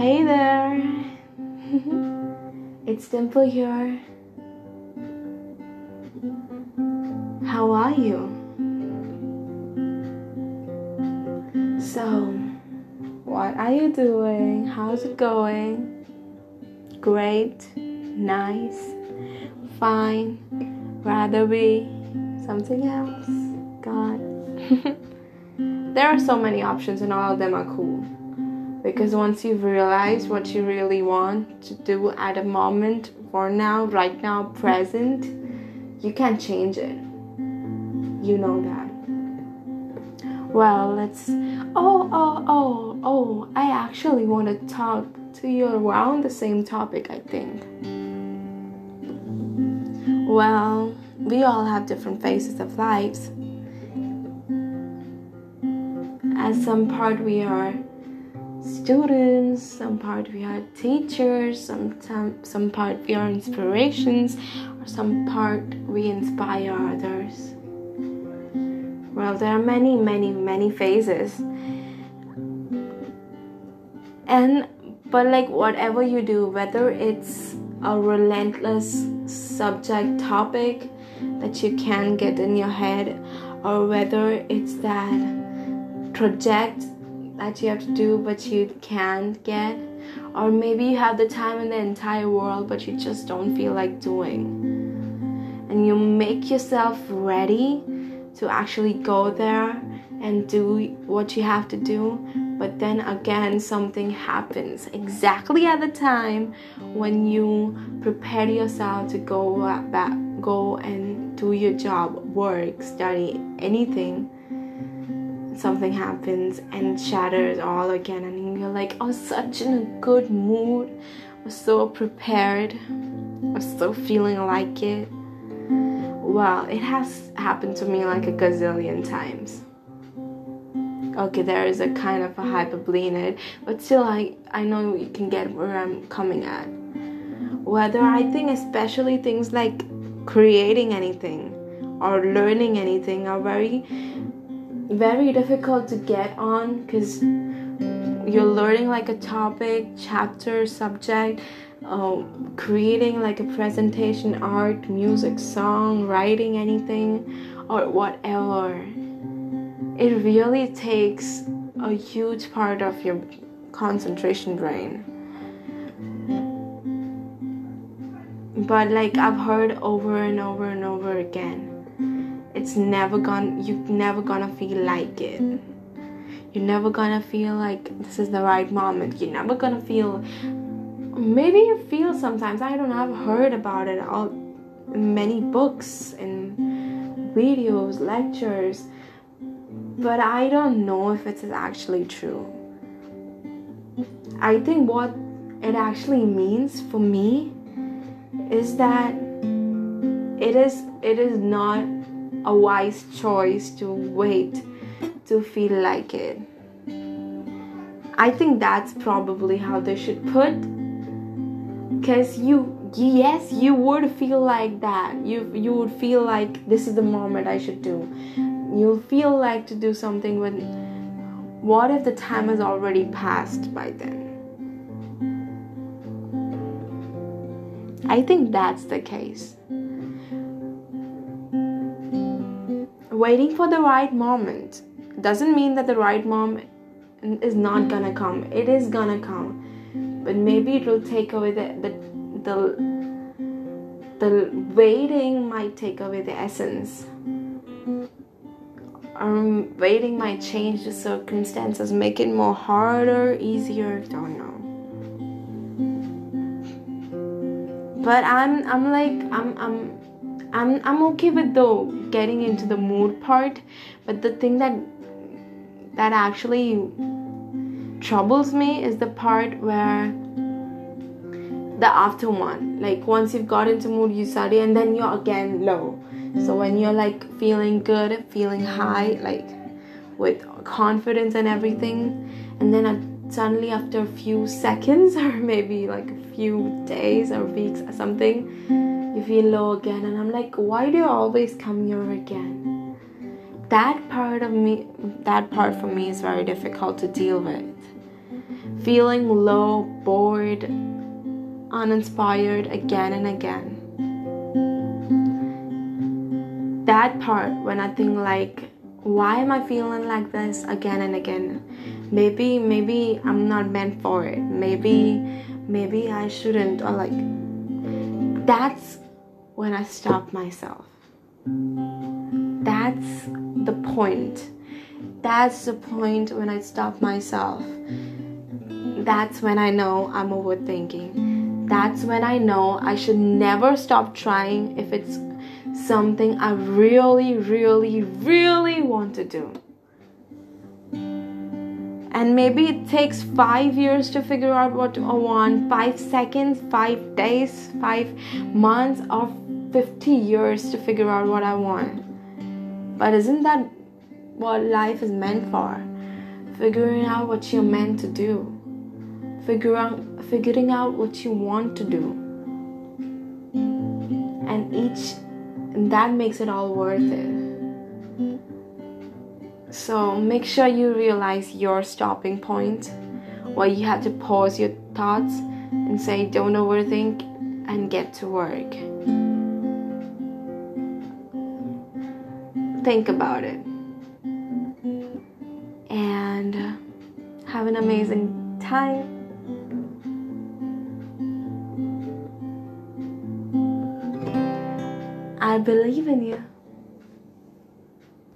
Hey there, it's Dimple here. How are you? So, what are you doing? How's it going? Great, nice, fine, rather be something else. God. there are so many options, and all of them are cool. Because once you've realized what you really want to do at a moment, for now, right now, present, you can't change it. You know that. Well, let's. Oh, oh, oh, oh, I actually want to talk to you around the same topic, I think. Well, we all have different phases of lives. At some part, we are students, some part we are teachers, some, some, some part we are inspirations, or some part we inspire others. Well, there are many, many, many phases. And, but like whatever you do, whether it's a relentless subject topic that you can't get in your head, or whether it's that project that you have to do but you can't get, or maybe you have the time in the entire world but you just don't feel like doing. And you make yourself ready to actually go there and do what you have to do, but then again, something happens exactly at the time when you prepare yourself to go back, go and do your job, work, study, anything. Something happens and shatters all again and you're like oh such in a good mood. Was so prepared. I was so feeling like it. Well it has happened to me like a gazillion times okay there is a kind of a hyperbole in it but still i i know you can get where i'm coming at whether i think especially things like creating anything or learning anything are very very difficult to get on because you're learning like a topic, chapter, subject, um, creating like a presentation, art, music, song, writing anything, or whatever. It really takes a huge part of your concentration brain. But like I've heard over and over and over again it's never gonna you're never gonna feel like it. You're never gonna feel like this is the right moment. You're never gonna feel maybe you feel sometimes i don't know i've heard about it all many books and videos lectures but i don't know if it's actually true. I think what it actually means for me is that it is it is not a wise choice to wait to feel like it. I think that's probably how they should put cuz you yes you would feel like that. You you would feel like this is the moment I should do you'll feel like to do something when what if the time has already passed by then I think that's the case waiting for the right moment doesn't mean that the right moment is not gonna come. It is gonna come, but maybe it will take away the the the, the waiting might take away the essence. Um, waiting might change the circumstances, make it more harder, easier. Don't know. But I'm I'm like I'm I'm I'm I'm okay with the getting into the mood part, but the thing that that actually troubles me is the part where the after one. Like once you've got into mood, you study, and then you're again low. So when you're like feeling good, feeling high, like with confidence and everything, and then suddenly after a few seconds or maybe like a few days or weeks or something you feel low again. And i'm like why do you always come here again? That part of me that part for me is very difficult to deal with. Feeling low bored uninspired again and again that part when i think like why am i feeling like this again and again maybe maybe i'm not meant for it maybe maybe i shouldn't or like that's when I stop myself. That's the point. That's the point when I stop myself. That's when I know I'm overthinking. That's when I know I should never stop trying if it's something I really, really, really want to do. And maybe it takes five years to figure out what I want, five seconds, five days, five months, or 50 years to figure out what I want. But isn't that what life is meant for? Figuring out what you're meant to do. Figure out, figuring out what you want to do. And each and that makes it all worth it. So make sure you realize your stopping point where you have to pause your thoughts and say, don't overthink and get to work. Think about it. And have an amazing time. I believe in you.